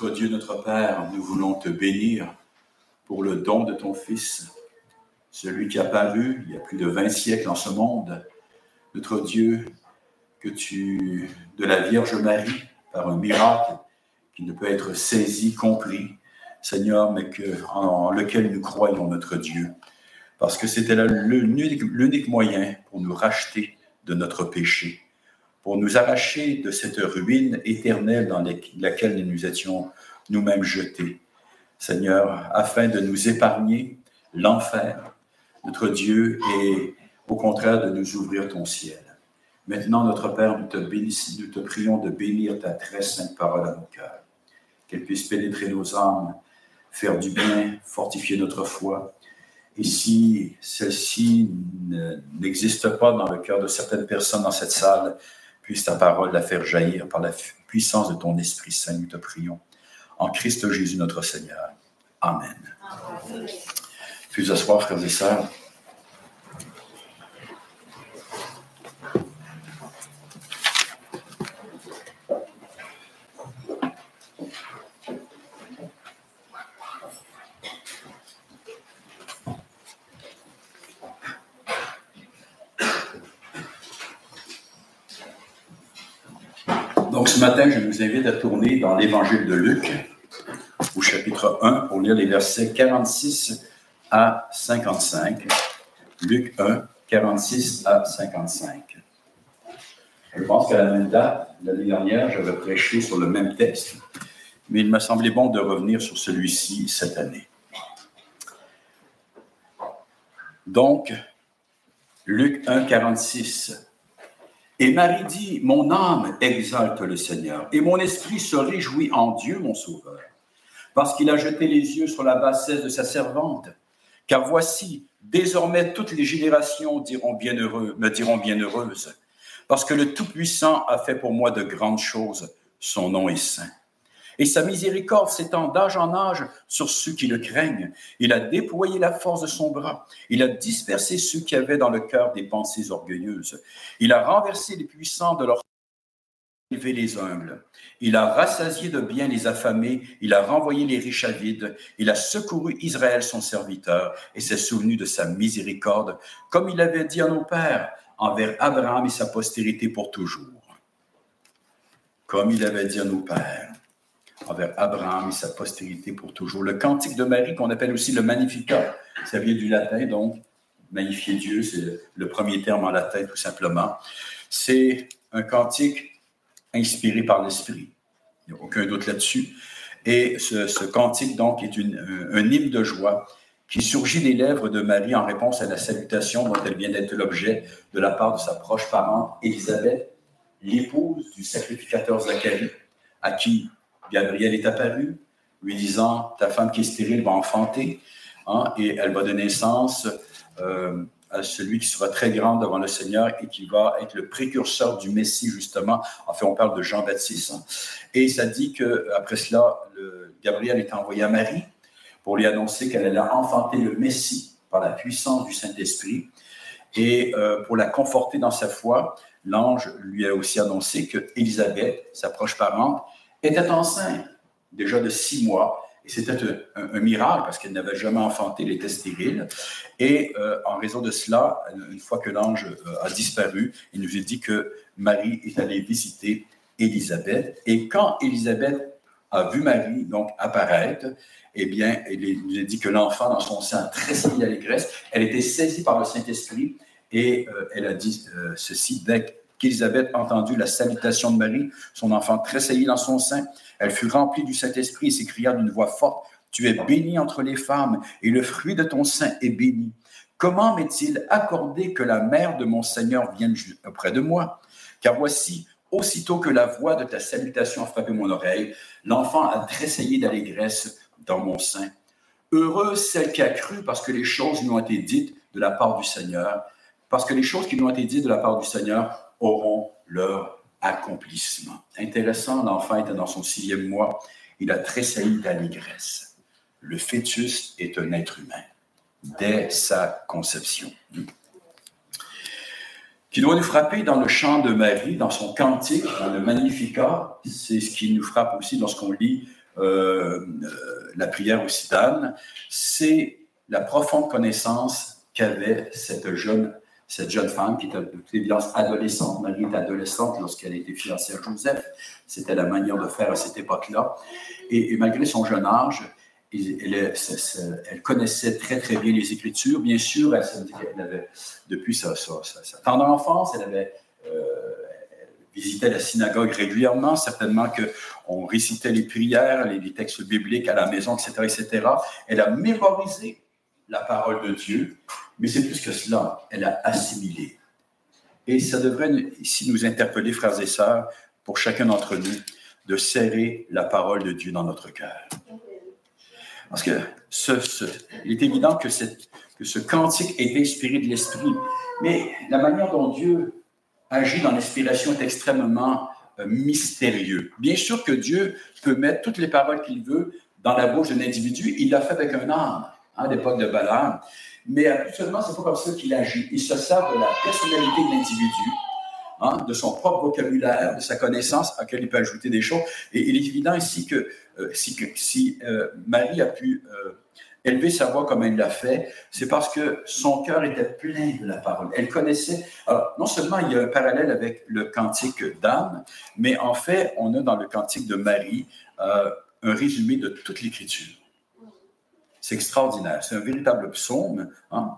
Notre Dieu, notre Père, nous voulons te bénir pour le don de ton Fils, celui qui a paru il y a plus de 20 siècles en ce monde. Notre Dieu, que tu, de la Vierge Marie, par un miracle qui ne peut être saisi, compris, Seigneur, mais que, en lequel nous croyons, notre Dieu, parce que c'était l'unique moyen pour nous racheter de notre péché pour nous arracher de cette ruine éternelle dans laquelle nous nous étions nous-mêmes jetés. Seigneur, afin de nous épargner l'enfer, notre Dieu, et au contraire de nous ouvrir ton ciel. Maintenant, notre Père, nous te, nous te prions de bénir ta très sainte parole à nos cœurs, qu'elle puisse pénétrer nos âmes, faire du bien, fortifier notre foi. Et si celle-ci n'existe pas dans le cœur de certaines personnes dans cette salle, Puisse ta parole la faire jaillir par la puissance de ton Esprit Saint, nous te prions. En Christ Jésus notre Seigneur. Amen. Amen. Puis asseoir, frères et sœurs. Ce matin, je vous invite à tourner dans l'Évangile de Luc, au chapitre 1, pour lire les versets 46 à 55. Luc 1, 46 à 55. Je pense qu'à la même date, l'année dernière, j'avais prêché sur le même texte, mais il m'a semblé bon de revenir sur celui-ci cette année. Donc, Luc 1, 46. Et Marie dit, Mon âme exalte le Seigneur, et mon esprit se réjouit en Dieu, mon Sauveur, parce qu'il a jeté les yeux sur la bassesse de sa servante. Car voici, désormais toutes les générations me diront bienheureuse, parce que le Tout-Puissant a fait pour moi de grandes choses, son nom est saint et sa miséricorde s'étend d'âge en âge sur ceux qui le craignent. Il a déployé la force de son bras. Il a dispersé ceux qui avaient dans le cœur des pensées orgueilleuses. Il a renversé les puissants de leur élevé les humbles. Il a rassasié de bien les affamés, il a renvoyé les riches à vide, il a secouru Israël son serviteur et s'est souvenu de sa miséricorde, comme il avait dit à nos pères, envers Abraham et sa postérité pour toujours. Comme il avait dit à nos pères envers Abraham et sa postérité pour toujours. Le cantique de Marie, qu'on appelle aussi le Magnificat, ça vient du latin, donc magnifier Dieu, c'est le premier terme en latin tout simplement. C'est un cantique inspiré par l'Esprit. Il n'y a aucun doute là-dessus. Et ce, cantique, donc, est une, un, hymne de joie qui surgit des lèvres de Marie en réponse à la salutation dont elle vient d'être l'objet de la part de sa proche parente, Élisabeth, l'épouse du sacrificateur Zacharie, à qui Gabriel est apparu, lui disant Ta femme qui est stérile va enfanter, hein, et elle va donner naissance euh, à celui qui sera très grand devant le Seigneur et qui va être le précurseur du Messie, justement. En fait, on parle de Jean-Baptiste. Hein. Et ça dit qu'après cela, Gabriel est envoyé à Marie pour lui annoncer qu'elle allait enfanter le Messie par la puissance du Saint-Esprit. Et euh, pour la conforter dans sa foi, l'ange lui a aussi annoncé que Élisabeth, sa proche parente, était enceinte déjà de six mois. Et c'était un, miracle parce qu'elle n'avait jamais enfanté, elle était stérile. Et euh, en raison de cela, une fois que l'ange euh, a disparu, il nous a dit que Marie est allée visiter Élisabeth. Et quand Élisabeth a vu Marie donc apparaître, eh bien, il nous a dit que l'enfant dans son sein tressaillit d'allégresse. Elle était saisie par le Saint-Esprit et euh, elle a dit ceci dès qu'Élisabeth entendu la salutation de Marie, son enfant tressaillit dans son sein. Elle fut remplie du Saint-Esprit et s'écria d'une voix forte, Tu es bénie entre les femmes, et le fruit de ton sein est béni. Comment m'est-il accordé que la mère de mon Seigneur vienne auprès de moi? Car voici, aussitôt que la voix de ta salutation a frappé mon oreille, l'enfant a tressailli d'allégresse dans mon sein. Heureuse celle qui a cru parce que les choses lui ont été dites de la part du Seigneur, parce que les choses qui lui ont été dites de la part du Seigneur auront leur accomplissement. Intéressant, l'enfant était dans son sixième mois, il a tressailli d'allégresse. Le fœtus est un être humain dès sa conception. Qui doit nous frapper dans le chant de Marie, dans son cantique, dans le Magnificat, c'est ce qui nous frappe aussi lorsqu'on lit euh, la prière aussi d'Anne, c'est la profonde connaissance qu'avait cette jeune, cette jeune femme qui était de toute évidence adolescente. Marie était adolescente lorsqu'elle a été fiancée à Joseph. C'était la manière de faire à cette époque-là. Et, malgré son jeune âge, elle, connaissait très, très bien les Écritures. Bien sûr, elle, avait, depuis sa, tendre enfance, elle avait euh, visitait la synagogue régulièrement, certainement qu'on récitait les prières, les, textes bibliques à la maison, etc., etc. Elle a mémorisé la parole de Dieu, mais c'est plus que cela, elle a assimilé. Et ça devrait ici nous interpeller, frères et sœurs, pour chacun d'entre nous, de serrer la parole de Dieu dans notre cœur. Parce que ce, il est évident que, que ce cantique est inspiré de l'Esprit, mais la manière dont Dieu agit dans l'inspiration est extrêmement euh, mystérieux. Bien sûr que Dieu peut mettre toutes les paroles qu'il veut dans la bouche d'un individu. Il l'a fait avec un âme à l'époque de Balaam. Mais habituellement, c'est pas comme ça qu'il agit. Il se sert de la personnalité de l'individu, hein, de son propre vocabulaire, de sa connaissance, à laquelle il peut ajouter des choses. Et il est évident ici que euh, si, euh, Marie a pu élever sa voix comme elle l'a fait, c'est parce que son cœur était plein de la parole. Elle connaissait. Alors, non seulement il y a un parallèle avec le cantique d'Anne, mais en fait, on a dans le cantique de Marie euh, un résumé de toute l'Écriture. C'est extraordinaire. C'est un véritable psaume. Hein.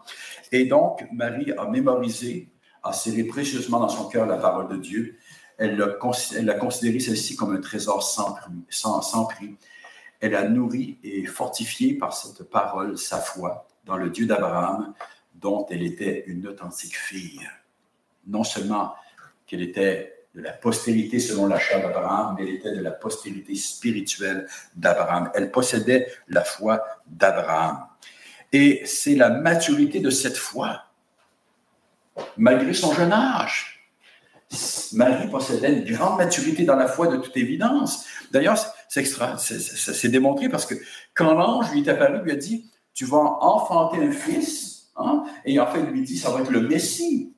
Et donc, Marie a mémorisé, a serré précieusement dans son cœur la parole de Dieu. Elle a, considéré celle-ci comme un trésor sans, sans, sans prix elle a nourri et fortifié par cette parole sa foi dans le Dieu d'Abraham, dont elle était une authentique fille. Non seulement qu'elle était de la postérité selon la chair d'Abraham, mais elle était de la postérité spirituelle d'Abraham. Elle possédait la foi d'Abraham. Et c'est la maturité de cette foi, malgré son jeune âge. Marie possédait une grande maturité dans la foi de toute évidence. D'ailleurs, c'est démontré parce que quand l'ange lui est apparu, lui a dit Tu vas enfanter un fils, hein? et en fait, il lui dit Ça va être le Messie,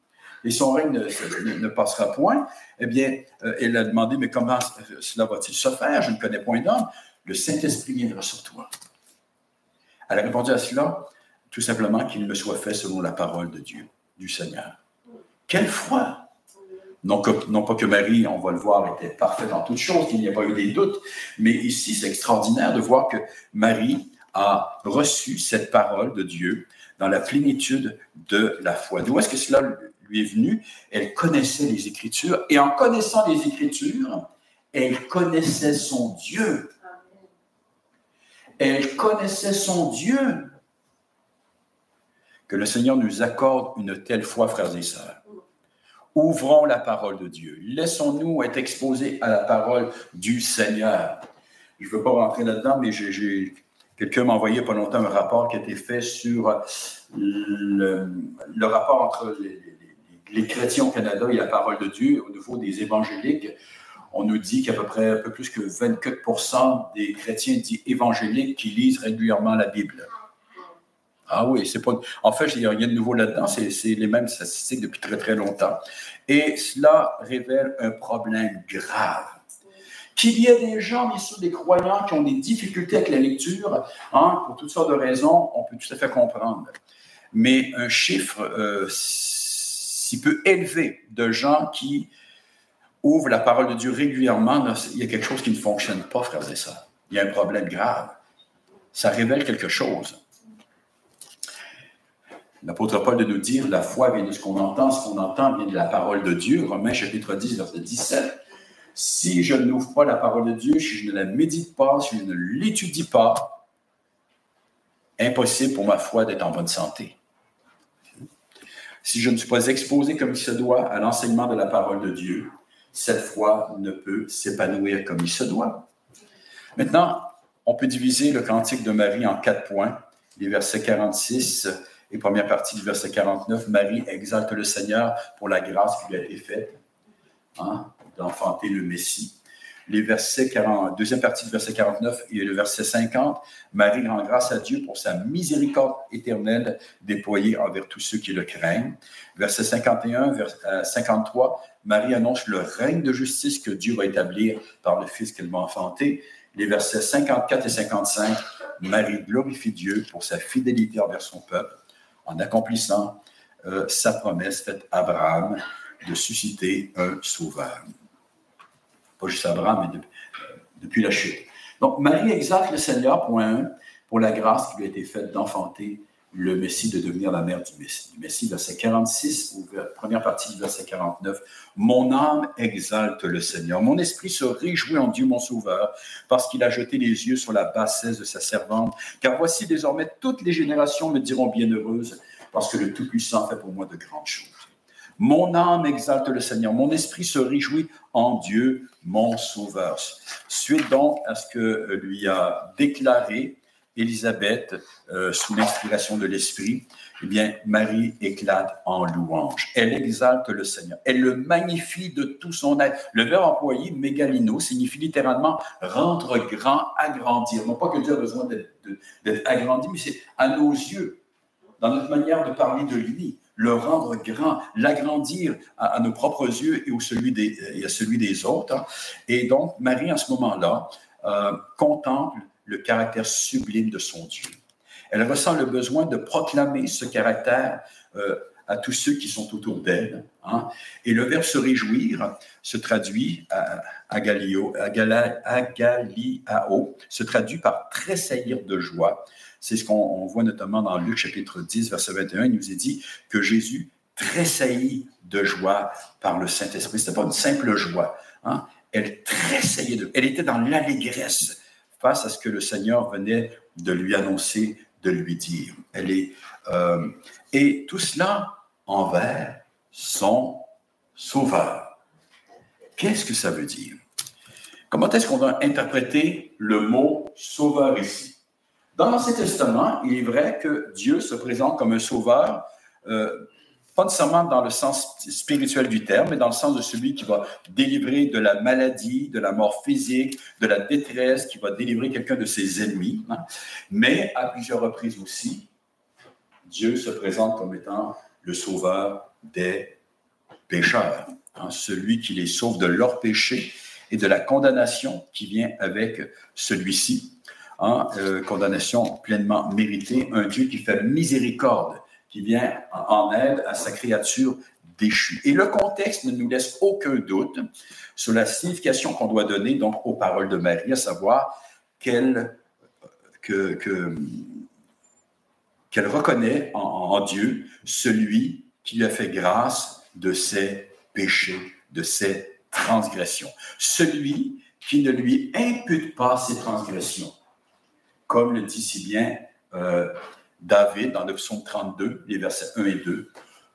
et son règne ne, passera point. Eh bien, euh, elle a demandé Mais comment cela va-t-il se faire? Je ne connais point d'homme. Le Saint-Esprit viendra sur toi. Elle a répondu à cela tout simplement qu'il me soit fait selon la parole de Dieu, du Seigneur. Quelle foi non, pas que Marie, on va le voir, était parfaite en toutes choses, qu'il n'y a pas eu des doutes, mais ici, c'est extraordinaire de voir que Marie a reçu cette parole de Dieu dans la plénitude de la foi. D'où est-ce que cela lui est venu? Elle connaissait les Écritures et en connaissant les Écritures, elle connaissait son Dieu. Elle connaissait son Dieu. Que le Seigneur nous accorde une telle foi, frères et sœurs. Ouvrons la parole de Dieu. Laissons-nous être exposés à la parole du Seigneur. Je ne veux pas rentrer là-dedans, mais quelqu'un m'a envoyé pas longtemps un rapport qui a été fait sur le, rapport entre les, chrétiens au Canada et la parole de Dieu au niveau des évangéliques. On nous dit qu'à peu près un peu plus que 24% des chrétiens dits évangéliques qui lisent régulièrement la Bible. Ah oui, c'est pas. En fait, il n'y a rien de nouveau là-dedans. C'est les mêmes statistiques depuis très, très longtemps. Et cela révèle un problème grave. Qu'il y ait des gens, bien sûr, des croyants qui ont des difficultés avec la lecture, hein, pour toutes sortes de raisons, on peut tout à fait comprendre. Mais un chiffre euh, si peu élevé de gens qui ouvrent la parole de Dieu régulièrement, il y a quelque chose qui ne fonctionne pas, frères et sœurs. Il y a un problème grave. Ça révèle quelque chose. L'apôtre Paul de nous dire la foi vient de ce qu'on entend, ce qu'on entend vient de la parole de Dieu. Romains chapitre 10, verset 17. Si je n'ouvre pas la parole de Dieu, si je ne la médite pas, si je ne l'étudie pas, impossible pour ma foi d'être en bonne santé. Si je ne suis pas exposé comme il se doit à l'enseignement de la parole de Dieu, cette foi ne peut s'épanouir comme il se doit. Maintenant, on peut diviser le cantique de Marie en quatre points, les versets 46 et première partie du verset 49, Marie exalte le Seigneur pour la grâce qui lui a été faite hein, d'enfanter le Messie. Les versets 40, deuxième partie du verset 49 et le verset 50, Marie rend grâce à Dieu pour sa miséricorde éternelle déployée envers tous ceux qui le craignent. Verset 51, verset 53, Marie annonce le règne de justice que Dieu va établir par le Fils qu'elle va enfanter. les versets 54 et 55, Marie glorifie Dieu pour sa fidélité envers son peuple en accomplissant euh, sa promesse faite à Abraham de susciter un sauveur. Pas juste Abraham, mais euh, depuis la chute. Donc, Marie exalte le Seigneur, point 1, pour la grâce qui lui a été faite d'enfanter le Messie, de devenir la mère du Messie. Du Messie, verset 46, ou première partie du verset 49. Mon âme exalte le Seigneur. Mon esprit se réjouit en Dieu, mon Sauveur, parce qu'il a jeté les yeux sur la bassesse de sa servante. Car voici désormais toutes les générations me diront bienheureuse, parce que le Tout-Puissant fait pour moi de grandes choses. Mon âme exalte le Seigneur, mon esprit se réjouit en Dieu, mon Sauveur. Suite donc à ce que lui a déclaré Élisabeth, euh, sous l'inspiration de l'Esprit, eh bien, Marie éclate en louange. Elle exalte le Seigneur. Elle le magnifie de tout son être. Le verbe employé, mégalino, signifie littéralement rendre grand, agrandir. Non pas que Dieu a besoin d'être agrandi, mais c'est à nos yeux, dans notre manière de parler de lui, le rendre grand, l'agrandir à, nos propres yeux et, au celui des, à celui des autres. Et donc, Marie, en ce moment-là, euh, contemple le caractère sublime de son Dieu. Elle ressent le besoin de proclamer ce caractère euh, à tous ceux qui sont autour d'elle. Hein. Et le verbe se réjouir se traduit à, à, Galio, à, Galiao, se traduit par tressaillir de joie. C'est ce qu'on voit notamment dans Luc chapitre 10, verset 21. Il nous est dit que Jésus tressaillit de joie par le Saint-Esprit. Ce n'était pas une simple joie. Hein. Elle tressaillait de... Elle était dans l'allégresse face à ce que le Seigneur venait de lui annoncer, de lui dire. Euh, et tout cela envers son Sauveur. Qu'est-ce que ça veut dire? Comment est-ce qu'on doit interpréter le mot Sauveur ici? Dans l'Ancien Testament, il est vrai que Dieu se présente comme un Sauveur euh, pas nécessairement dans le sens spirituel du terme, mais dans le sens de celui qui va délivrer de la maladie, de la mort physique, de la détresse, qui va délivrer quelqu'un de ses ennemis. Hein. Mais à plusieurs reprises aussi, Dieu se présente comme étant le sauveur des pécheurs, hein, celui qui les sauve de leur péché et de la condamnation qui vient avec celui-ci. Euh, condamnation pleinement méritée, un Dieu qui fait miséricorde qui vient en aide à sa créature déchue. Et le contexte ne nous laisse aucun doute sur la signification qu'on doit donner donc aux paroles de Marie, à savoir qu'elle que, qu'elle reconnaît en, Dieu celui qui lui a fait grâce de ses péchés, de ses transgressions, celui qui ne lui impute pas ses transgressions, comme le dit si bien euh, David dans le psaume 32, les versets 1 et 2.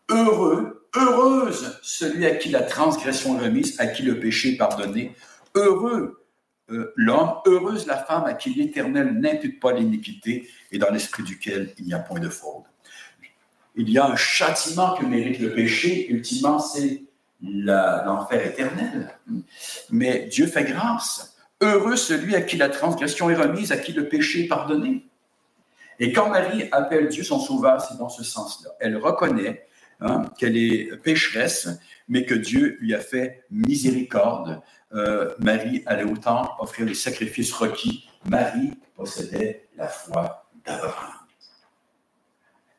Heureux, heureuse celui à qui la transgression est remise, à qui le péché pardonné. Heureux euh, l'homme, heureuse la femme à qui l'Éternel n'impute pas l'iniquité et dans l'esprit duquel il n'y a point de fraude. Il y a un châtiment que mérite le péché, ultimement c'est l'enfer éternel. Mais Dieu fait grâce. Heureux celui à qui la transgression est remise, à qui le péché est pardonné. Et quand Marie appelle Dieu son sauveur, c'est dans ce sens-là. Elle reconnaît hein, qu'elle est pécheresse, mais que Dieu lui a fait miséricorde. Euh, Marie allait autant offrir les sacrifices requis. Marie possédait la foi d'Abraham.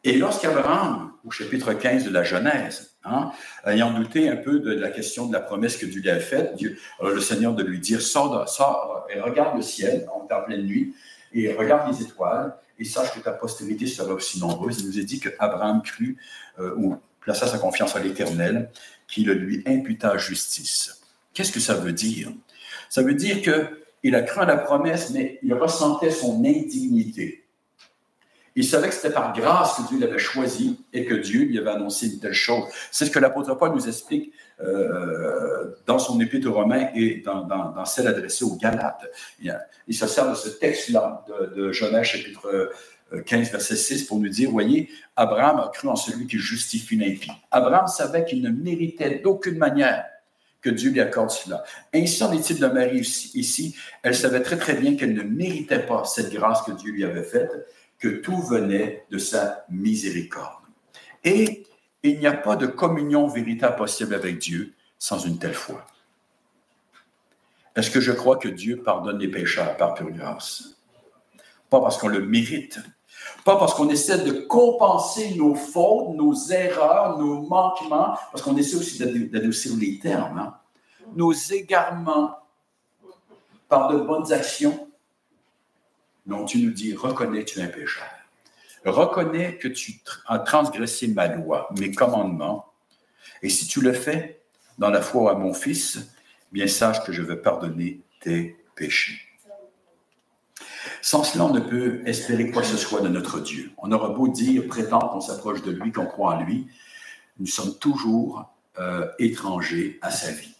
Et lorsqu'Abraham, au chapitre 15 de la Genèse, hein, ayant douté un peu de la question de la promesse que Dieu lui avait faite, le Seigneur de lui dire, sors, et regarde le ciel, en pleine nuit, et regarde les étoiles, et sache que ta postérité sera aussi nombreuse. Il nous est dit qu'Abraham crut euh, ou plaça sa confiance à l'Éternel, qui le lui imputa justice. Qu'est-ce que ça veut dire? Ça veut dire qu'il a cru à la promesse, mais il ressentait son indignité. Il savait que c'était par grâce que Dieu l'avait choisi et que Dieu lui avait annoncé une telle chose. C'est ce que l'apôtre Paul nous explique euh, dans son épître aux Romains et dans, celle adressée aux Galates. Il, se sert de ce texte-là de, de Genèse chapitre 15, euh, verset 6 pour nous dire, voyez, Abraham a cru en celui qui justifie l'impie. Abraham savait qu'il ne méritait d'aucune manière que Dieu lui accorde cela. Ainsi en est-il de Marie ici. Elle savait très très bien qu'elle ne méritait pas cette grâce que Dieu lui avait faite que tout venait de sa miséricorde. Et il n'y a pas de communion véritable possible avec Dieu sans une telle foi. Est-ce que je crois que Dieu pardonne les pécheurs par pure grâce? Pas parce qu'on le mérite, pas parce qu'on essaie de compenser nos fautes, nos erreurs, nos manquements, parce qu'on essaie aussi d'adoucir les termes, hein. nos égarements par de bonnes actions. Non, tu nous dis, reconnais tu es un pécheur. Reconnais que tu as transgressé ma loi, mes commandements. Et si tu le fais dans la foi à mon Fils, bien sache que je veux pardonner tes péchés. Sans cela, on ne peut espérer quoi que ce soit de notre Dieu. On aura beau dire, prétendre qu'on s'approche de lui, qu'on croit en lui, nous sommes toujours euh, étrangers à sa vie.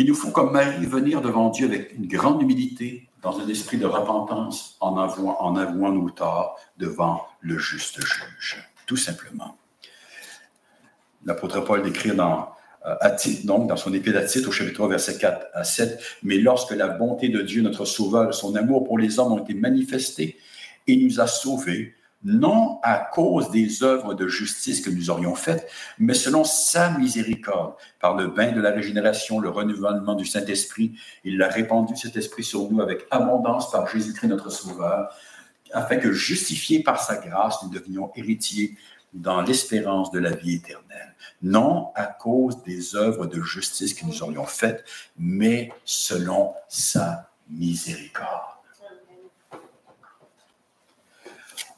Il nous faut, comme Marie, venir devant Dieu avec une grande humilité, dans un esprit de repentance, en avouant, en avouant nos torts devant le juste juge, tout simplement. L'apôtre Paul décrit dans euh, donc dans son épée d'Atit au chapitre 3, verset 4 à 7. Mais lorsque la bonté de Dieu, notre Sauveur, son amour pour les hommes ont été manifestés, il nous a sauvés, non à cause des œuvres de justice que nous aurions faites, mais selon sa miséricorde, par le bain de la régénération, le renouvellement du Saint-Esprit. Il a répandu cet esprit sur nous avec abondance par Jésus-Christ notre Sauveur, afin que, justifiés par sa grâce, nous devenions héritiers dans l'espérance de la vie éternelle. Non à cause des œuvres de justice que nous aurions faites, mais selon sa miséricorde.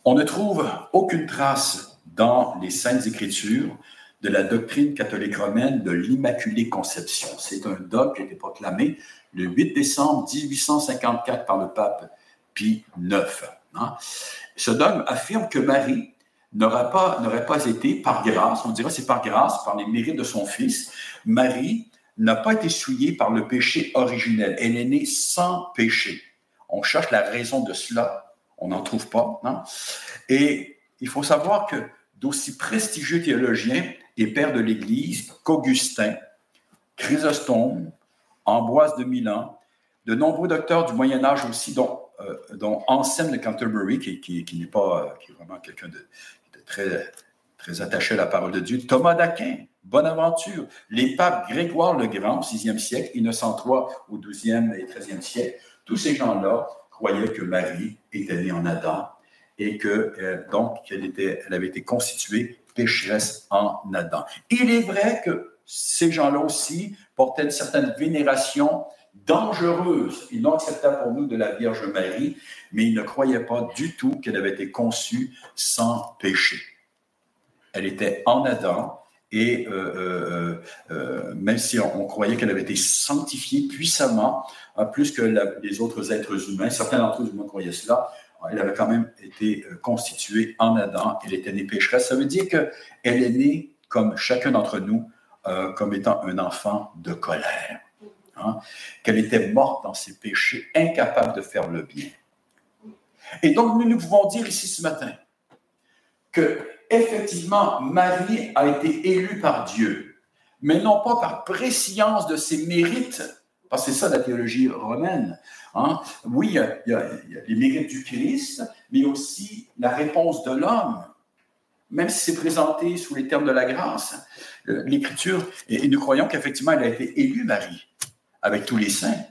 On ne trouve aucune trace dans les Saintes Écritures de la doctrine catholique romaine de l'Immaculée Conception. C'est un dogme qui a été proclamé le 8 décembre 1854 par le pape Pie IX. Hein. Ce dogme affirme que Marie n'aurait pas, n'aurait pas été par grâce, on dirait c'est par grâce, par les mérites de son fils. Marie n'a pas été souillée par le péché originel. Elle est née sans péché. On cherche la raison de cela, on n'en trouve pas. Non? Et il faut savoir que d'aussi prestigieux théologiens et pères de l'Église qu'Augustin, Chrysostome, Ambroise de Milan, de nombreux docteurs du Moyen Âge aussi, dont, euh, Anselme de Canterbury, qui, n'est pas, qui est vraiment quelqu'un de, très, très attaché à la parole de Dieu, Thomas d'Aquin, Bonaventure, les papes Grégoire le Grand au siècle, Innocent III au XIIe et XIIIe siècle, tous ces gens-là croyaient que Marie était née en Adam et que euh, donc qu'elle était, elle avait été constituée pécheresse en Adam. Il est vrai que ces gens-là aussi portaient une certaine vénération dangereuse et non acceptable pour nous de la Vierge Marie, mais ils ne croyaient pas du tout qu'elle avait été conçue sans péché. Elle était en Adam et euh, euh, euh, même si on, croyait qu'elle avait été sanctifiée puissamment, plus que les autres êtres humains, certains d'entre eux croyaient cela, elle avait quand même été constituée en Adam, elle était née pécheresse. Ça veut dire qu'elle est née, comme chacun d'entre nous, comme étant un enfant de colère. Hein, qu'elle était morte dans ses péchés, incapable de faire le bien. Et donc, nous, nous pouvons dire ici ce matin que, effectivement, Marie a été élue par Dieu, mais non pas par préscience de ses mérites, parce que c'est ça la théologie romaine. Hein. Oui, il y, a, les mérites du Christ, mais aussi la réponse de l'homme même si c'est présenté sous les termes de la grâce, l'Écriture, et, nous croyons qu'effectivement, elle a été élue, Marie avec tous les saints,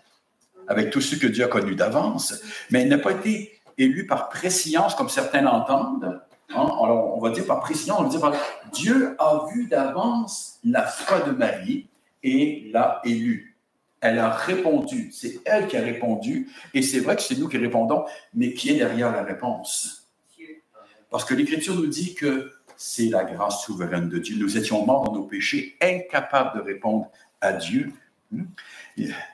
avec tous ceux que Dieu a connus d'avance, mais elle n'a pas été élue par préscience, comme certains l'entendent. Hein. Alors, on va dire par préscience, on va dire par... Dieu a vu d'avance la foi de Marie et l'a élue. Elle a répondu. C'est elle qui a répondu. Et c'est vrai que c'est nous qui répondons, mais qui est derrière la réponse? Parce que l'Écriture nous dit que c'est la grâce souveraine de Dieu. Nous étions morts dans nos péchés, incapables de répondre à Dieu,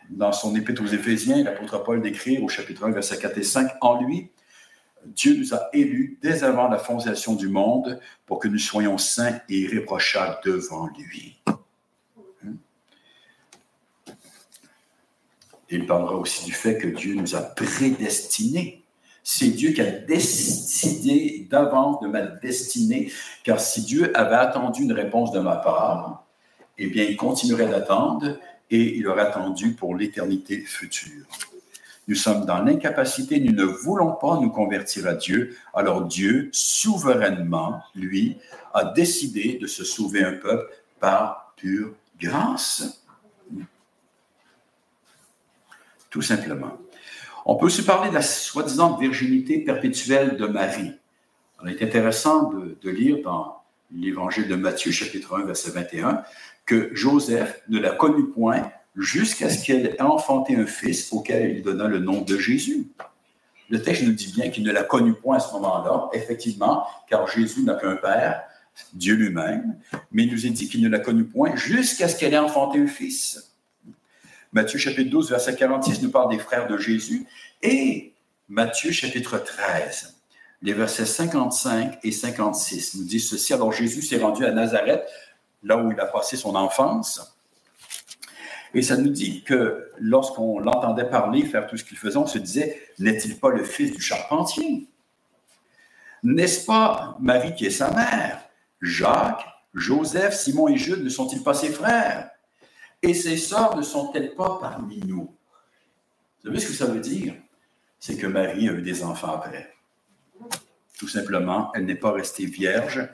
dans son épître aux Éphésiens, l'apôtre Paul décrit au chapitre 1, verset 4 et 5, En lui, Dieu nous a élus dès avant la fondation du monde pour que nous soyons saints et irréprochables devant lui. Il parlera aussi du fait que Dieu nous a prédestinés. C'est Dieu qui a décidé d'avance de ma destinée, car si Dieu avait attendu une réponse de ma part, eh bien, il continuerait d'attendre et il aura attendu pour l'éternité future. Nous sommes dans l'incapacité, nous ne voulons pas nous convertir à Dieu. Alors Dieu, souverainement, lui, a décidé de se sauver un peuple par pure grâce. tout simplement. On peut aussi parler de la soi-disant virginité perpétuelle de Marie. Il est intéressant de, de lire dans l'évangile de Matthieu, chapitre 1, verset 21, que Joseph ne la connut point jusqu'à ce qu'elle ait enfanté un fils auquel il donna le nom de Jésus. Le texte nous dit bien qu'il ne la connut point à ce moment-là, effectivement, car Jésus n'a qu'un père, Dieu lui-même, mais il nous dit qu'il ne la connut point jusqu'à ce qu'elle ait enfanté un fils. Matthieu chapitre 12, verset 46 nous parle des frères de Jésus et Matthieu chapitre 13, les versets 55 et 56 nous disent ceci. Alors Jésus s'est rendu à Nazareth, là où il a passé son enfance. Et ça nous dit que lorsqu'on l'entendait parler, faire tout ce qu'il faisait, on se disait, n'est-il pas le fils du charpentier? N'est-ce pas Marie qui est sa mère? Jacques, Joseph, Simon et Jude ne sont-ils pas ses frères? Et ses sœurs ne sont-elles pas parmi nous? Vous savez ce que ça veut dire? C'est que Marie a eu des enfants après. Tout simplement, elle n'est pas restée vierge.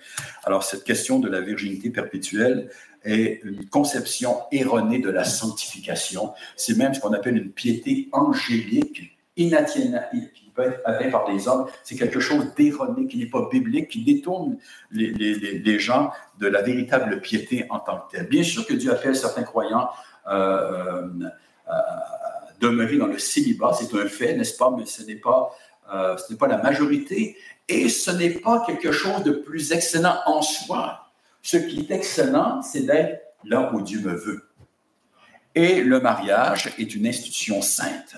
Alors, cette question de la virginité perpétuelle est une conception erronée de la sanctification. C'est même ce qu'on appelle une piété angélique, inatteignable, qui peut être atteinte par les hommes. C'est quelque chose d'erroné, qui n'est pas biblique, qui détourne les, les, les, gens de la véritable piété en tant que telle. Bien sûr que Dieu appelle certains croyants euh, euh, à demeurer dans le célibat, c'est un fait, n'est-ce pas, mais ce n'est pas, euh, ce n'est pas la majorité et ce n'est pas quelque chose de plus excellent en soi. Ce qui est excellent, c'est d'être là où Dieu me veut. Et le mariage est une institution sainte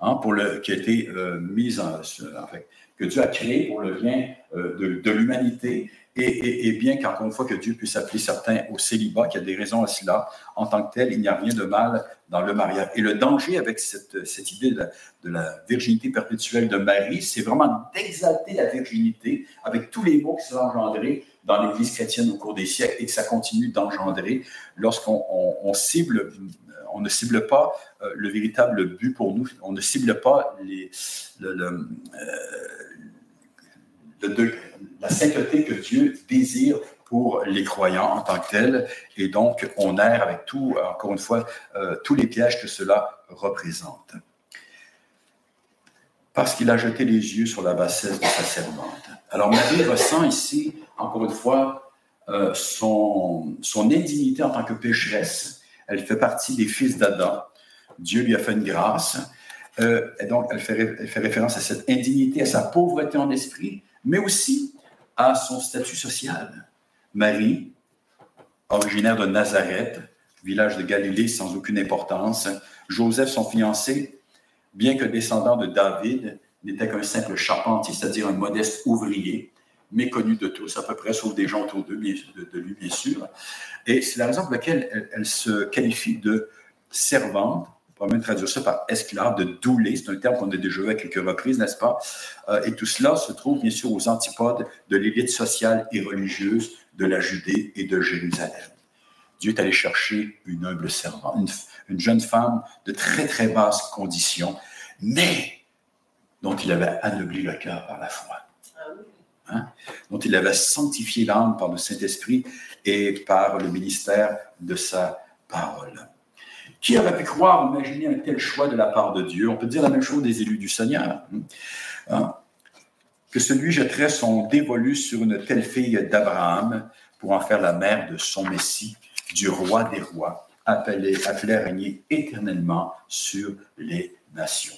hein, pour le, qui a été euh, mise en, que Dieu a créé pour le bien euh, de, de l'humanité et, bien qu'encore une fois que Dieu puisse appeler certains au célibat, qu'il y a des raisons à cela, en tant que tel, il n'y a rien de mal dans le mariage. Et le danger avec cette, cette idée de la, virginité perpétuelle de Marie, c'est vraiment d'exalter la virginité avec tous les mots qui sont engendrés dans l'Église chrétienne au cours des siècles et que ça continue d'engendrer lorsqu'on cible on ne cible pas euh, le véritable but pour nous, on ne cible pas euh, la sainteté que Dieu désire pour les croyants en tant que tels. Et donc, on erre avec tout, encore une fois, euh, tous les pièges que cela représente. Parce qu'il a jeté les yeux sur la bassesse de sa servante. Alors, Marie ressent ici, encore une fois, euh, son, indignité en tant que pécheresse. Elle fait partie des fils d'Adam. Dieu lui a fait une grâce. Euh, et donc, elle fait référence à cette indignité, à sa pauvreté en esprit, mais aussi à son statut social. Marie, originaire de Nazareth, village de Galilée sans aucune importance. Joseph, son fiancé, bien que descendant de David, n'était qu'un simple charpentier, c'est-à-dire un modeste ouvrier, méconnu de tous, à peu près, sauf des gens autour de, de lui, bien sûr. Et c'est la raison pour laquelle elle, se qualifie de servante on peut même traduire ça par esclave, de douler. C'est un terme qu'on a déjà vu à quelques reprises, n'est-ce pas? Euh, et tout cela se trouve bien sûr aux antipodes de l'élite sociale et religieuse de la Judée et de Jérusalem. Dieu est allé chercher une humble servante, une, jeune femme de très, très basse condition, mais dont il avait anobli le cœur par la foi. Hein? dont il avait sanctifié l'âme par le Saint-Esprit et par le ministère de sa parole. Qui aurait pu croire, imaginer un tel choix de la part de Dieu? On peut dire la même chose des élus du Seigneur. Hein? Hein? Que celui jetterait son dévolu sur une telle fille d'Abraham pour en faire la mère de son Messie, du roi des rois, appelé, appelé à régner éternellement sur les nations.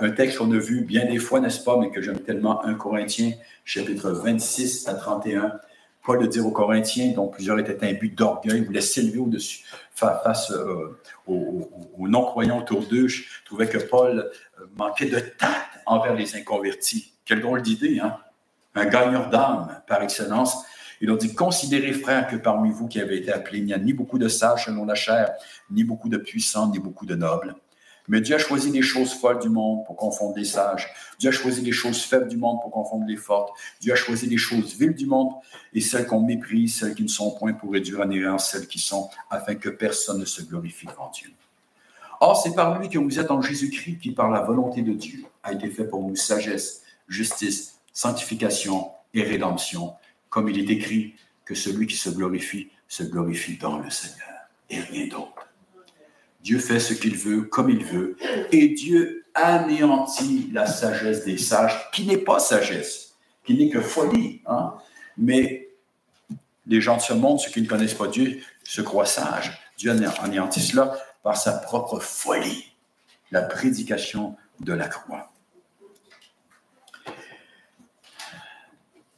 Un texte qu'on a vu bien des fois, n'est-ce pas, mais que j'aime tellement, 1 Corinthiens, chapitre 26 à 31, Paul le dire aux Corinthiens, dont plusieurs étaient imbus d'orgueil, voulaient s'élever au-dessus, face euh, aux, non-croyants autour d'eux. Je trouvais que Paul euh, manquait de tact envers les inconvertis. Quelle drôle d'idée, hein? Un gagneur d'âme par excellence. Il a dit Considérez, frères, que parmi vous qui avez été appelés, il n'y a ni beaucoup de sages selon la chair, ni beaucoup de puissants, ni beaucoup de nobles. Mais Dieu a choisi les choses folles du monde pour confondre les sages. Dieu a choisi les choses faibles du monde pour confondre les fortes. Dieu a choisi les choses viles du monde et celles qu'on méprise, celles qui ne sont point pour réduire à néant celles qui sont, afin que personne ne se glorifie devant Dieu. Or, c'est par lui que vous êtes en Jésus-Christ qui, par la volonté de Dieu, a été fait pour vous sagesse, justice, sanctification et rédemption, comme il est écrit que celui qui se glorifie se glorifie dans le Seigneur et rien d'autre. Dieu fait ce qu'il veut, comme il veut, et Dieu anéantit la sagesse des sages, qui n'est pas sagesse, qui n'est que folie. Hein? Mais les gens de ce monde, ceux qui ne connaissent pas Dieu, se croient sages. Dieu anéantit cela par sa propre folie, la prédication de la croix.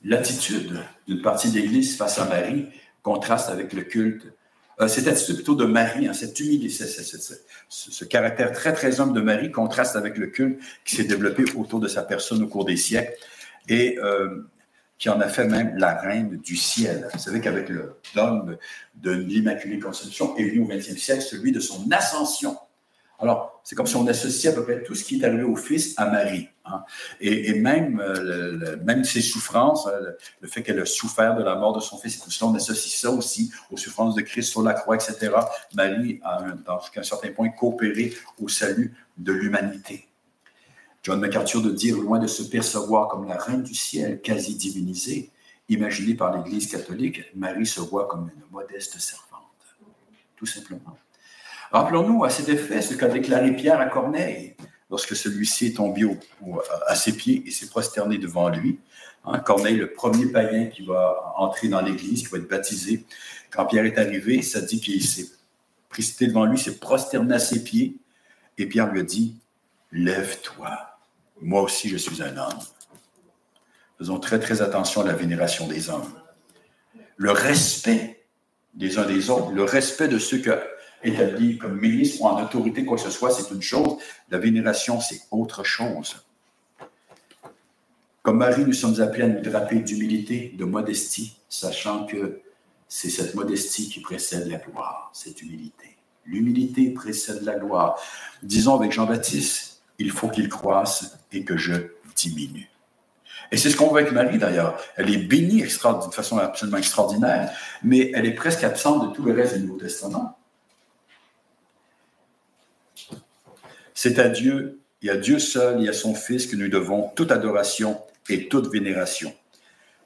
L'attitude d'une partie de l'Église face à Marie contraste avec le culte. Euh, cette attitude plutôt de Marie, hein, cette humilité, ce, caractère très, très homme de Marie contraste avec le culte qui s'est développé autour de sa personne au cours des siècles et euh, qui en a fait même la reine du ciel. Vous savez qu'avec le dogme de l'Immaculée Conception est venu au XXe siècle celui de son ascension alors, c'est comme si on associait à peu près tout ce qui est arrivé au Fils à Marie. Hein. Et, même, euh, même ses souffrances, euh, le, fait qu'elle a souffert de la mort de son Fils et tout cela, on associe ça aussi aux souffrances de Christ sur la croix, etc. Marie a, dans un certain point, coopéré au salut de l'humanité. John MacArthur de dire, loin de se percevoir comme la reine du ciel, quasi divinisée, imaginée par l'Église catholique, Marie se voit comme une modeste servante, tout simplement. Rappelons-nous à cet effet ce qu'a déclaré Pierre à Corneille lorsque celui-ci est tombé à ses pieds et s'est prosterné devant lui. Hein, Corneille, le premier païen qui va entrer dans l'Église, qui va être baptisé. Quand Pierre est arrivé, ça dit qu'il s'est précipité devant lui, s'est prosterné à ses pieds, et Pierre lui a dit, Lève-toi, moi aussi je suis un homme. Faisons très très attention à la vénération des hommes. Le respect des uns des autres, le respect de ceux que établi comme ministre ou en autorité, quoi que ce soit, c'est une chose. La vénération, c'est autre chose. Comme Marie, nous sommes appelés à nous draper d'humilité, de modestie, sachant que c'est cette modestie qui précède la gloire, cette humilité. L'humilité précède la gloire. Disons avec Jean-Baptiste, il faut qu'il croisse et que je diminue. Et c'est ce qu'on voit avec Marie d'ailleurs. Elle est bénie de façon absolument extraordinaire, mais elle est presque absente de tout le reste du Nouveau Testament. C'est à Dieu et à Dieu seul et à son Fils que nous devons toute adoration et toute vénération.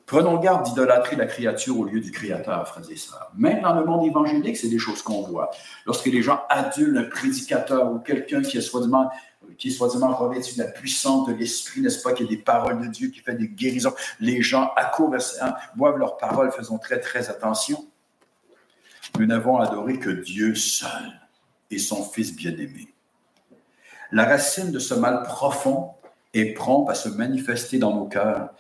Prenons garde d'idolâtrer la créature au lieu du Créateur, frères et sœurs. Même dans le monde évangélique, c'est des choses qu'on voit. Lorsque les gens adulent un prédicateur ou quelqu'un qui est soi-disant qui soi-disant revêtu de la puissance de l'Esprit, n'est-ce pas, qui a des paroles de Dieu, qui fait des guérisons. Les gens accourent, hein, boivent leurs paroles, faisons très, très attention. Nous n'avons adoré que Dieu seul et son Fils bien-aimé. La racine de ce mal profond est prompte à se manifester dans nos cœurs.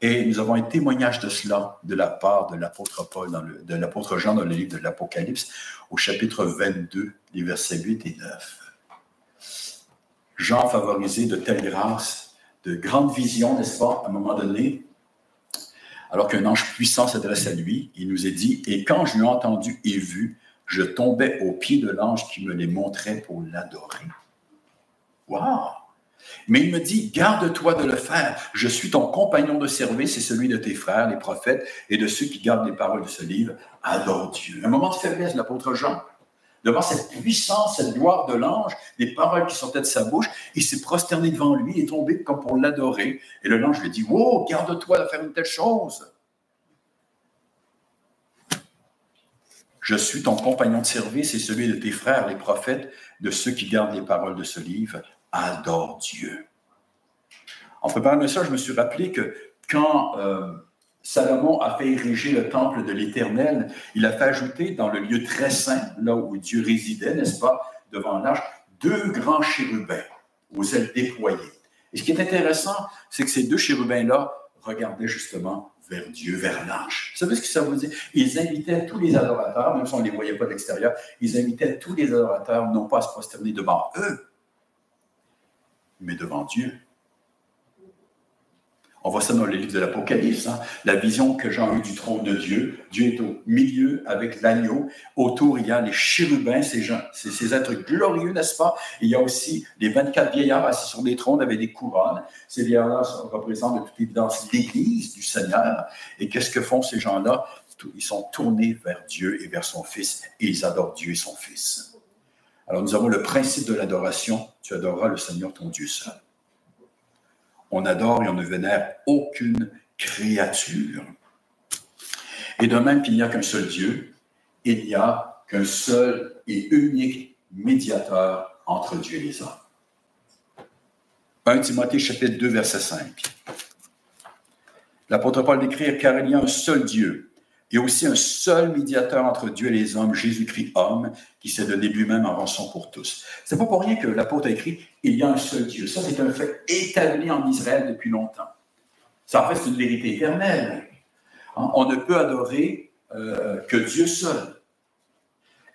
Et nous avons un témoignage de cela de la part de l'apôtre Paul, dans de l'apôtre Jean dans le livre de l'Apocalypse, au chapitre 22, les versets 8 et 9. Jean favorisé de telles grâces, de grandes visions, n'est-ce pas, à un moment donné, alors qu'un ange puissant s'adresse à lui, il nous est dit, et quand je l'ai entendu et vu, je tombais aux pieds de l'ange qui me les montrait pour l'adorer. Mais il me dit, garde-toi de le faire. Je suis ton compagnon de service et celui de tes frères, les prophètes, et de ceux qui gardent les paroles de ce livre. Adore Dieu. Un moment de faiblesse de l'apôtre Jean. Devant cette puissance, cette gloire de l'ange, des paroles qui sortaient de sa bouche, il s'est prosterné devant lui et tombé comme pour l'adorer. Et le l'ange lui dit, wow, garde-toi de faire une telle chose. Je suis ton compagnon de service et celui de tes frères, les prophètes, de ceux qui gardent les paroles de ce livre adore Dieu. En préparant ça, je me suis rappelé que quand euh, Salomon a fait ériger le temple de l'Éternel, il a fait ajouter dans le lieu très saint, là où Dieu résidait, n'est-ce pas, devant l'arche, deux grands chérubins aux ailes déployées. Et ce qui est intéressant, c'est que ces deux chérubins-là regardaient justement vers Dieu, vers l'arche. Vous savez ce que ça veut dire? Ils invitaient tous les adorateurs, même si on ne les voyait pas de l'extérieur, ils invitaient tous les adorateurs non pas à se prosterner devant eux, mais devant Dieu. On voit ça dans le livre de l'Apocalypse, hein. la vision que Jean eue du trône de Dieu. Dieu est au milieu avec l'agneau. Autour, il y a les chérubins, ces, gens, ces, êtres glorieux, n'est-ce pas? Il y a aussi les 24 vieillards assis sur des trônes avec des couronnes. Ces vieillards-là représentent de toute évidence l'Église du Seigneur. Et qu'est-ce que font ces gens-là? Ils sont tournés vers Dieu et vers son Fils, et ils adorent Dieu et son Fils. Alors nous avons le principe de l'adoration. Tu adoreras le Seigneur ton Dieu seul. On adore et on ne vénère aucune créature. Et de même qu'il n'y a qu'un seul Dieu, il n'y a qu'un seul et unique médiateur entre Dieu et les hommes. 1 Timothée chapitre 2, verset 5. L'apôtre Paul décrit car il y a un seul Dieu et aussi un seul médiateur entre Dieu et les hommes, Jésus-Christ homme, qui s'est donné lui-même en rançon pour tous. C'est pas pour rien que l'apôtre a écrit il y a un seul Dieu. Ça, c'est un fait établi en Israël depuis longtemps. Ça, en fait, c'est une vérité éternelle. Hein, on ne peut adorer euh, que Dieu seul.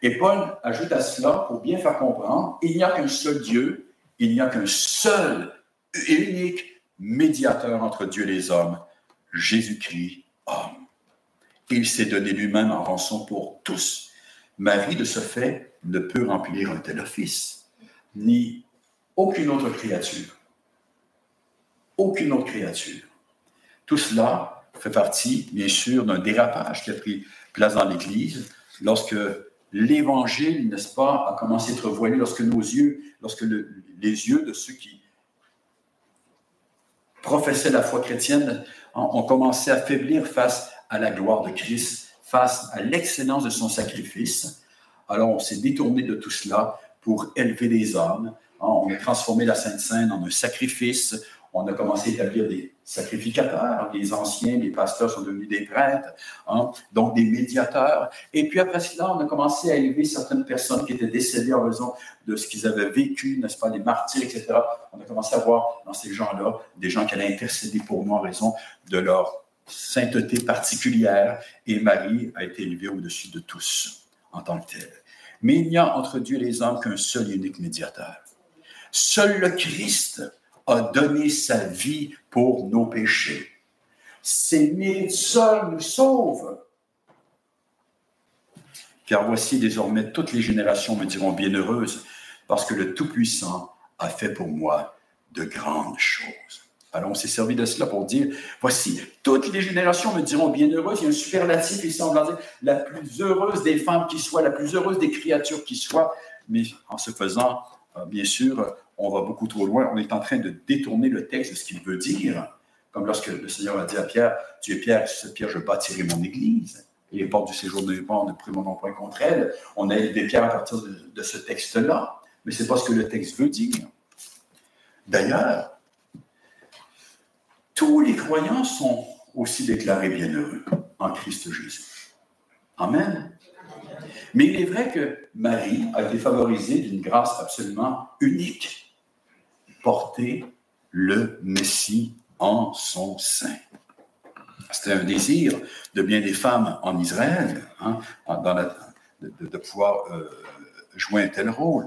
Et Paul ajoute à cela, pour bien faire comprendre, il n'y a qu'un seul Dieu, il n'y a qu'un seul et unique médiateur entre Dieu et les hommes, Jésus-Christ. Il s'est donné lui-même en rançon pour tous. Marie, de ce fait, ne peut remplir un tel office, ni aucune autre créature. Aucune autre créature. Tout cela fait partie, bien sûr, d'un dérapage qui a pris place dans l'Église lorsque l'Évangile, n'est-ce pas, a commencé à être voilé, lorsque nos yeux, lorsque les yeux de ceux qui professaient la foi chrétienne ont commencé à faiblir face à la gloire de Christ, face à l'excellence de son sacrifice. Alors on s'est détourné de tout cela pour élever les hommes. On a transformé la Sainte Seine en un sacrifice. On a commencé à établir des sacrificateurs. Les anciens, les pasteurs sont devenus des prêtres, hein, donc des médiateurs. Et puis après cela, on a commencé à élever certaines personnes qui étaient décédées en raison de ce qu'ils avaient vécu, n'est-ce pas, des martyrs, etc. On a commencé à voir dans ces gens-là des gens qui allaient intercéder pour nous en raison de leur sainteté particulière. Et Marie a été élevée au-dessus de tous en tant que telle. Mais il n'y a entre Dieu et les hommes qu'un seul et unique médiateur. Seul le Christ a donné sa vie pour nos péchés. Ses mérites seuls nous sauvent. Car voici désormais toutes les générations me diront bienheureuses, parce que le Tout-Puissant a fait pour moi de grandes choses. Alors, on s'est servi de cela pour dire, voici, toutes les générations me diront bienheureuses. Il y a un superlatif ici, on va la plus heureuse des femmes qui soit, la plus heureuse des créatures qui soit. Mais en se faisant, euh, bien sûr, on va beaucoup trop loin. On est en train de détourner le texte de ce qu'il veut dire. Comme lorsque le Seigneur a dit à Pierre, tu es Pierre, sur cette pierre, je bâtirai mon église. Et les portes du séjour de pas ne mon point contre elle. On a des pierres à partir de, de ce texte-là. Mais ce n'est pas ce que le texte veut dire. D'ailleurs, tous les croyants sont aussi déclarés bienheureux en Christ Jésus. Amen. Mais il est vrai que Marie a été favorisée d'une grâce absolument unique, porter le Messie en son sein. C'était un désir de bien des femmes en Israël hein, de, pouvoir euh, jouer un tel rôle.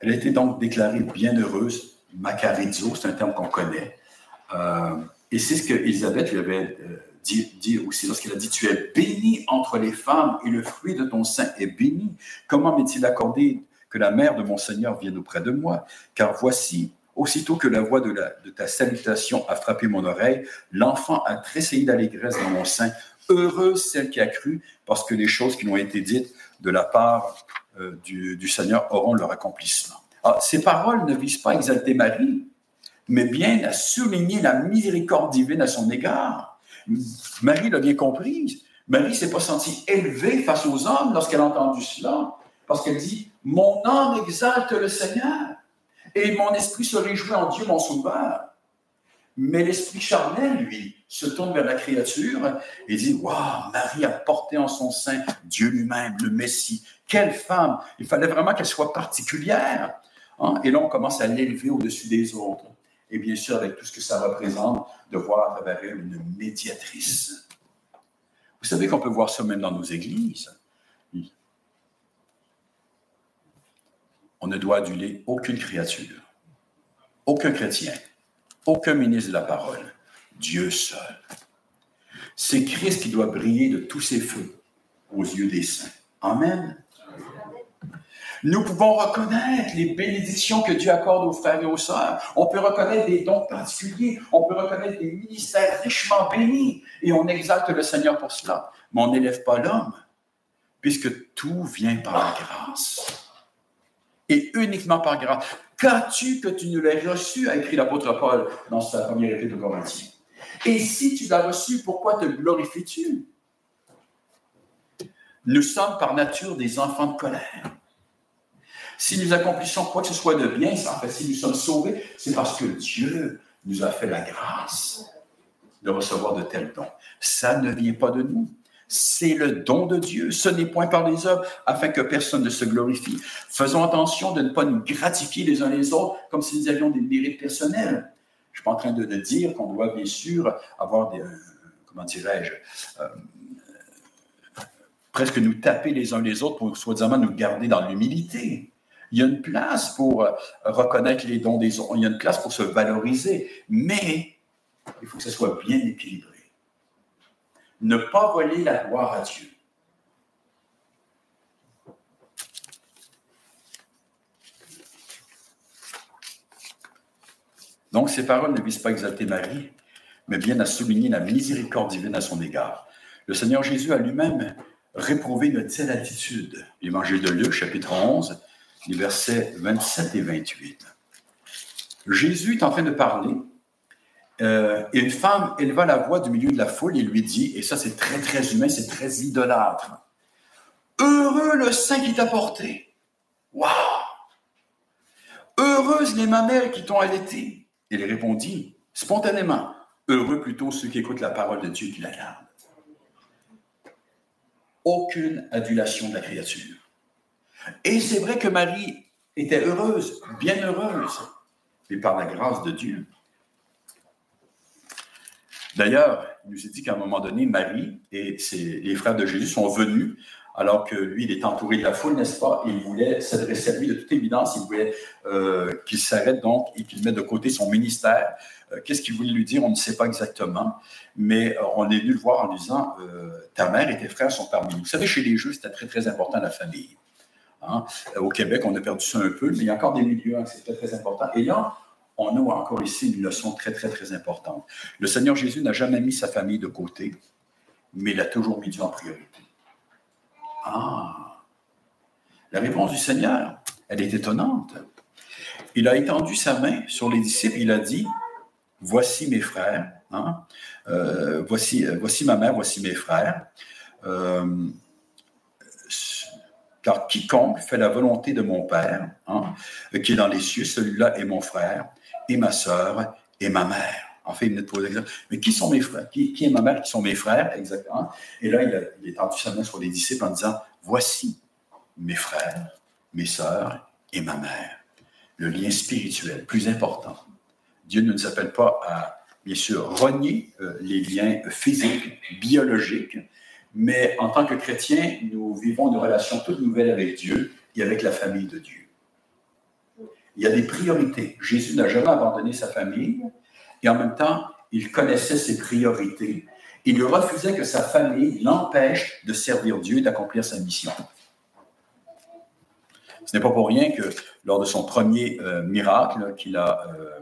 Elle a été donc déclarée bienheureuse, macarizo, c'est un terme qu'on connaît. Euh, et c'est ce qu'Élisabeth lui avait euh, dit, aussi lorsqu'elle a dit Tu es bénie entre les femmes et le fruit de ton sein est béni. Comment m'est-il accordé que la mère de mon Seigneur vienne auprès de moi? Car voici, aussitôt que la voix de, la, de ta salutation a frappé mon oreille, l'enfant a tressailli d'allégresse dans mon sein. Heureuse celle qui a cru, parce que les choses qui lui ont été dites de la part euh, du, Seigneur auront leur accomplissement. Ah, ces paroles ne visent pas à exalter Marie, mais bien à souligner la miséricorde divine à son égard. Marie l'a bien compris. Marie s'est pas sentie élevée face aux hommes lorsqu'elle a entendu cela, parce qu'elle dit Mon âme exalte le Seigneur, et mon esprit se réjouit en Dieu, mon sauveur. Mais l'esprit charnel, lui, se tourne vers la créature et dit Waouh, Marie a porté en son sein Dieu lui-même, le Messie. Quelle femme Il fallait vraiment qu'elle soit particulière. Hein? Et là, on commence à l'élever au-dessus des autres et bien sûr avec tout ce que ça représente de voir à travers elle une médiatrice. Vous savez qu'on peut voir ça même dans nos églises. On ne doit aduler aucune créature, aucun chrétien, aucun ministre de la parole, Dieu seul. C'est Christ qui doit briller de tous ses feux aux yeux des saints. Amen. Nous pouvons reconnaître les bénédictions que Dieu accorde aux frères et aux sœurs. On peut reconnaître des dons particuliers. On peut reconnaître des ministères richement bénis. Et on exalte le Seigneur pour cela. Mais on n'élève pas l'homme, puisque tout vient par la grâce. Et uniquement par grâce. Qu'as-tu que tu ne l'aies reçu, a écrit l'apôtre Paul dans sa première épître de Corinthiens. Et si tu l'as reçu, pourquoi te glorifies-tu? Nous sommes par nature des enfants de colère. Si nous accomplissons quoi que ce soit de bien, en si nous sommes sauvés, c'est parce que Dieu nous a fait la grâce de recevoir de tels dons. Ça ne vient pas de nous. C'est le don de Dieu. Ce n'est point par les œuvres, afin que personne ne se glorifie. Faisons attention de ne pas nous gratifier les uns les autres comme si nous avions des mérites personnels. Je ne suis pas en train de, dire qu'on doit bien sûr avoir des, euh, comment dirais-je, euh, presque nous taper les uns les autres pour soi-disant nous garder dans l'humilité. Il y a une place pour euh, reconnaître les dons des autres, il y a une place pour se valoriser, mais il faut que ce soit bien équilibré ne pas voler la gloire à Dieu. Donc, ces paroles ne visent pas à exalter Marie, mais bien à souligner la miséricorde divine à son égard. Le Seigneur Jésus a lui-même réprouvé une telle attitude. L'Évangile de Luc, chapitre 11, les versets 27 et 28. Jésus est en train de parler euh, et une femme éleva la voix du milieu de la foule et lui dit, et ça c'est très très humain, c'est très idolâtre, Heureux le sein qui t'a porté. Waouh Heureuses les mamelles qui t'ont allaité. Il répondit spontanément, Heureux plutôt ceux qui écoutent la parole de Dieu qui la gardent. Aucune adulation de la créature. Et c'est vrai que Marie était heureuse, bien heureuse, mais par la grâce de Dieu, D'ailleurs, il nous est dit qu'à un moment donné, Marie et les frères de Jésus sont venus alors que lui, il est entouré de la foule, n'est-ce pas? il voulait s'adresser à lui de toute évidence. Il voulait euh, qu'il s'arrête donc et qu'il mette de côté son ministère. Euh, qu'est-ce qu'il voulait lui dire? On ne sait pas exactement. Mais euh, on est venu le voir en lui disant Ta mère et tes frères sont parmi nous. Vous savez, chez les Juifs, c'était très, très important la famille. Hein? Au Québec, on a perdu ça un peu, mais il y a encore des milieux hein, c'est très, très important. Et là, on a encore ici une leçon très, très, très importante. Le Seigneur Jésus n'a jamais mis sa famille de côté, mais il a toujours mis Dieu en priorité. Ah! La réponse du Seigneur, elle est étonnante. Il a étendu sa main sur les disciples, il a dit, voici mes frères, hein, euh, voici, voici ma mère, voici mes frères. Euh, car quiconque fait la volonté de mon Père, hein, qui est dans les cieux, celui-là est mon frère et ma sœur et ma mère. En fait, il venait de poser l'exemple. Mais qui sont mes frères? Qui, est ma mère? Qui sont mes frères? Exactement? Et là, il, est tendu sa main sur les disciples en disant, voici mes frères, mes sœurs et ma mère. Le lien spirituel, plus important. Dieu ne nous appelle pas à, bien sûr, renier euh, les liens physiques, biologiques, mais en tant que chrétiens, nous vivons une relation toute nouvelle avec Dieu et avec la famille de Dieu. Il y a des priorités. Jésus n'a jamais abandonné sa famille et en même temps, il connaissait ses priorités. Il refusait que sa famille l'empêche de servir Dieu et d'accomplir sa mission. Ce n'est pas pour rien que lors de son premier euh, miracle qu'il a euh,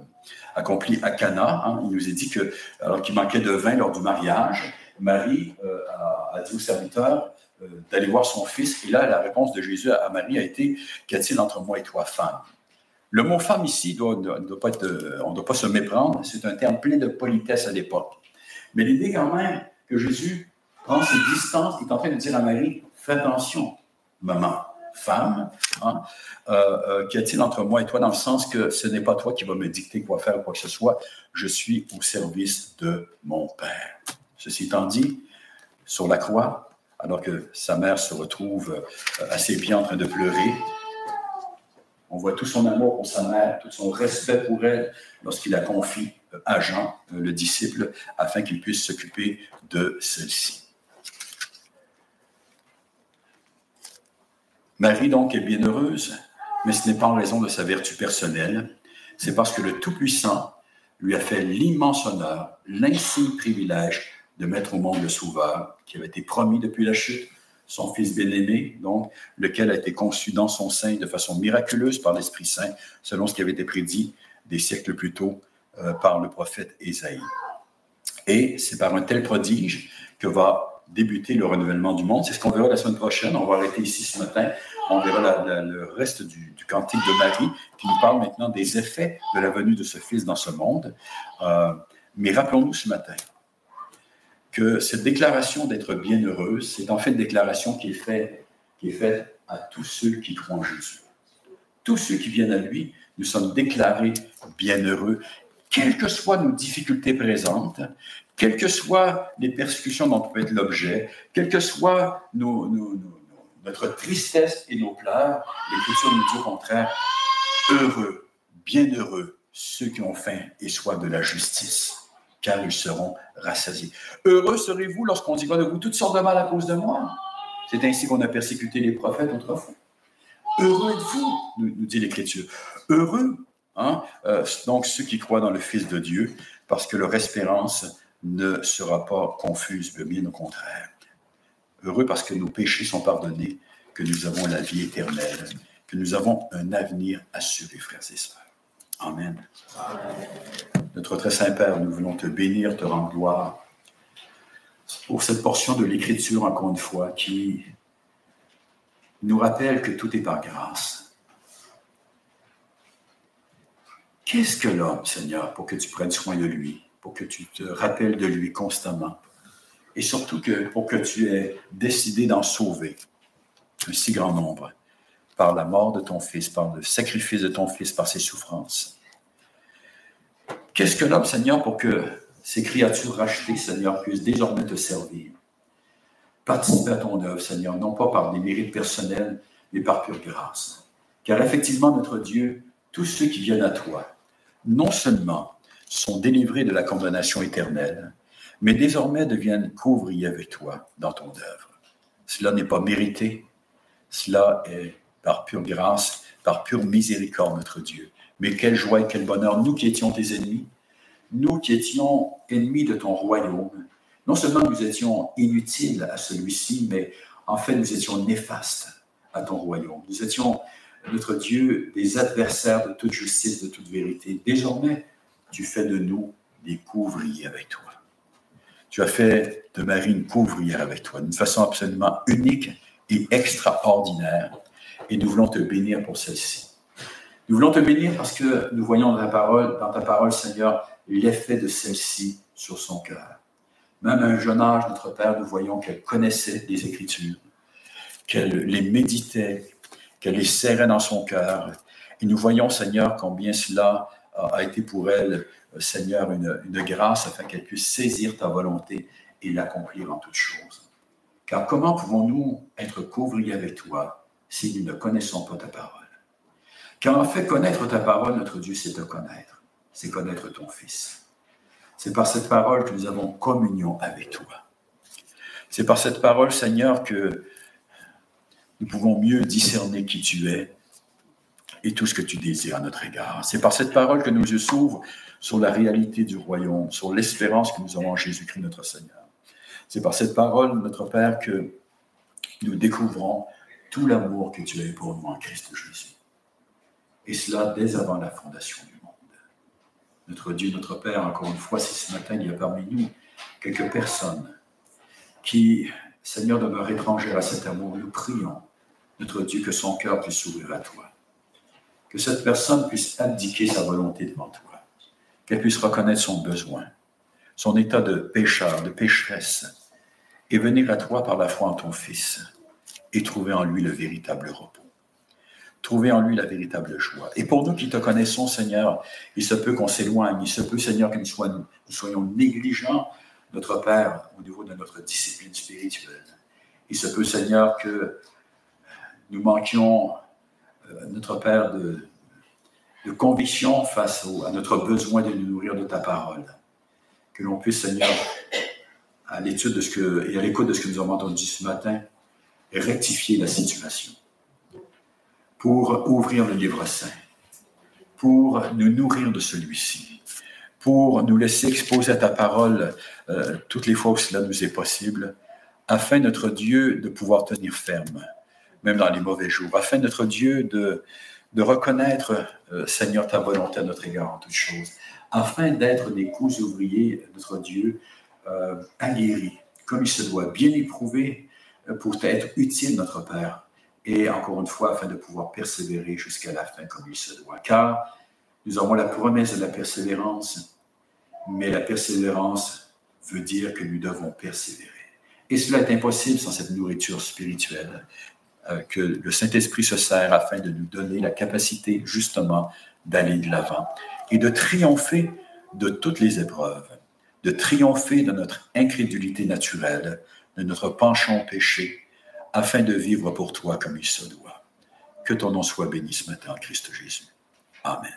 accompli à Cana, hein, il nous a dit que, alors qu'il manquait de vin lors du mariage, Marie a, dit au serviteur d'aller voir son fils. Et là, la réponse de Jésus à Marie a été Qu'y a-t-il entre moi et toi, femme? Le mot femme ici, doit, doit pas être, euh, on ne doit pas se méprendre, c'est un terme plein de politesse à l'époque. Mais l'idée quand même que Jésus prend ses distances, il est en train de dire à Marie, fais attention, maman, femme, hein, euh, euh, qu'y a-t-il entre moi et toi dans le sens que ce n'est pas toi qui vas me dicter quoi faire ou quoi que ce soit, je suis au service de mon Père. Ceci étant dit, sur la croix, alors que sa mère se retrouve à ses pieds en train de pleurer, on voit tout son amour pour sa mère, tout son respect pour elle lorsqu'il la confie à Jean, euh, le disciple, afin qu'il puisse s'occuper de celle-ci. Marie, donc, est bienheureuse, mais ce n'est pas en raison de sa vertu personnelle, c'est parce que le Tout-Puissant lui a fait l'immense honneur, l'insigne privilège de mettre au monde le Sauveur qui avait été promis depuis la chute, son fils bien-aimé, donc, lequel a été conçu dans son sein de façon miraculeuse par l'Esprit Saint, selon ce qui avait été prédit des siècles plus tôt euh, par le prophète Ésaïe. Et c'est par un tel prodige que va débuter le renouvellement du monde. C'est ce qu'on verra la semaine prochaine. On va arrêter ici ce matin. On verra le reste du, cantique de Marie qui nous parle maintenant des effets de la venue de ce Fils dans ce monde. Euh, mais rappelons-nous ce matin que cette déclaration d'être bienheureuse, c'est en fait une déclaration qui est, faite, qui est faite à tous ceux qui croient en Jésus. tous ceux qui viennent à lui, nous sommes déclarés bienheureux, quelles que soient nos difficultés présentes, quelles que soient les persécutions dont on peut être l'objet, quelles que soient notre tristesse et nos pleurs, l'Écriture nous dit au contraire, heureux, bienheureux ceux qui ont faim et soif de la justice, car ils seront rassasiés. Heureux serez-vous lorsqu'on dira de vous toutes sortes de mal à cause de moi. C'est ainsi qu'on a persécuté les prophètes autrefois. Heureux êtes-vous, nous, dit l'Écriture. Heureux, hein, euh, donc ceux qui croient dans le Fils de Dieu, parce que leur espérance ne sera pas confuse, mais bien au contraire. Heureux parce que nos péchés sont pardonnés, que nous avons la vie éternelle, que nous avons un avenir assuré, frères et sœurs. Amen. Notre très Saint-Père, nous voulons te bénir, te rendre gloire pour cette portion de l'Écriture, encore une fois, qui nous rappelle que tout est par grâce. Qu'est-ce que l'homme, Seigneur, pour que tu prennes soin de lui, pour que tu te rappelles de lui constamment, et surtout pour que tu aies décidé d'en sauver un si grand nombre? Par la mort de ton Fils, par le sacrifice de ton Fils, par ses souffrances. Qu'est-ce que l'homme, Seigneur, pour que ces créatures rachetées, Seigneur, puissent désormais te servir? Participer à ton œuvre, Seigneur, non pas par des mérites personnels, mais par pure grâce. Car effectivement, notre Dieu, tous ceux qui viennent à toi, non seulement sont délivrés de la condamnation éternelle, mais désormais deviennent couvriers avec toi dans ton œuvre. Cela n'est pas mérité, cela est par pure grâce, par pure miséricorde, notre Dieu. Mais quelle joie et quel bonheur, nous qui étions tes ennemis, nous qui étions ennemis de ton royaume, non seulement nous étions inutiles à celui-ci, mais en fait nous étions néfastes à ton royaume. Nous étions, notre Dieu, des adversaires de toute justice, de toute vérité. Désormais, tu fais de nous des couvriers avec toi. Tu as fait de Marie une couvrière avec toi, d'une façon absolument unique et extraordinaire et nous voulons te bénir pour celle-ci. Nous voulons te bénir parce que nous voyons dans ta parole, Seigneur, l'effet de celle-ci sur son cœur. Même à un jeune âge, notre Père, nous voyons qu'elle connaissait les Écritures, qu'elle les méditait, qu'elle les serrait dans son cœur. Et nous voyons, Seigneur, combien cela a été pour elle, Seigneur, une, une grâce afin qu'elle puisse saisir ta volonté et l'accomplir en toutes choses. Car comment pouvons-nous être couvris avec toi si nous ne connaissons pas ta parole. Car en fait, connaître ta parole, notre Dieu, c'est te connaître. C'est connaître ton Fils. C'est par cette parole que nous avons communion avec toi. C'est par cette parole, Seigneur, que nous pouvons mieux discerner qui tu es et tout ce que tu désires à notre égard. C'est par cette parole que nos yeux s'ouvrent sur la réalité du royaume, sur l'espérance que nous avons en Jésus-Christ notre Seigneur. C'est par cette parole, notre Père, que nous découvrons tout l'amour que tu as eu pour nous en Christ Jésus. Et cela dès avant la fondation du monde. Notre Dieu, notre Père, encore une fois, si ce matin il y a parmi nous quelques personnes qui, Seigneur, demeurent étrangères à cet amour, nous prions, notre Dieu, que son cœur puisse s'ouvrir à toi. Que cette personne puisse abdiquer sa volonté devant toi. Qu'elle puisse reconnaître son besoin, son état de pécheur, de pécheresse, et venir à toi par la foi en ton Fils et trouver en lui le véritable repos. Trouver en lui la véritable joie. Et pour nous qui te connaissons, Seigneur, il se peut qu'on s'éloigne, il se peut, Seigneur, que nous soyons, négligents, notre Père, au niveau de notre discipline spirituelle. Il se peut, Seigneur, que nous manquions, euh, notre Père, de, de conviction face à notre besoin de nous nourrir de ta parole. Que l'on puisse, Seigneur, à l'étude de ce que, et à l'écoute de ce que nous avons entendu ce matin, rectifier la situation, pour ouvrir le livre saint, pour nous nourrir de celui-ci, pour nous laisser exposer à ta parole euh, toutes les fois où cela nous est possible, afin notre Dieu de pouvoir tenir ferme, même dans les mauvais jours, afin notre Dieu de, de reconnaître, euh, Seigneur, ta volonté à notre égard en toutes choses, afin d'être des coups ouvriers, notre Dieu, euh, aguerris, comme il se doit, bien éprouvés, pour être utile, notre Père, et encore une fois, afin de pouvoir persévérer jusqu'à la fin comme il se doit. Car nous avons la promesse de la persévérance, mais la persévérance veut dire que nous devons persévérer. Et cela est impossible sans cette nourriture spirituelle euh, que le Saint-Esprit se sert afin de nous donner la capacité justement d'aller de l'avant et de triompher de toutes les épreuves, de triompher de notre incrédulité naturelle, de notre penchant au péché, afin de vivre pour toi comme il se doit. Que ton nom soit béni ce matin Christ Jésus. Amen.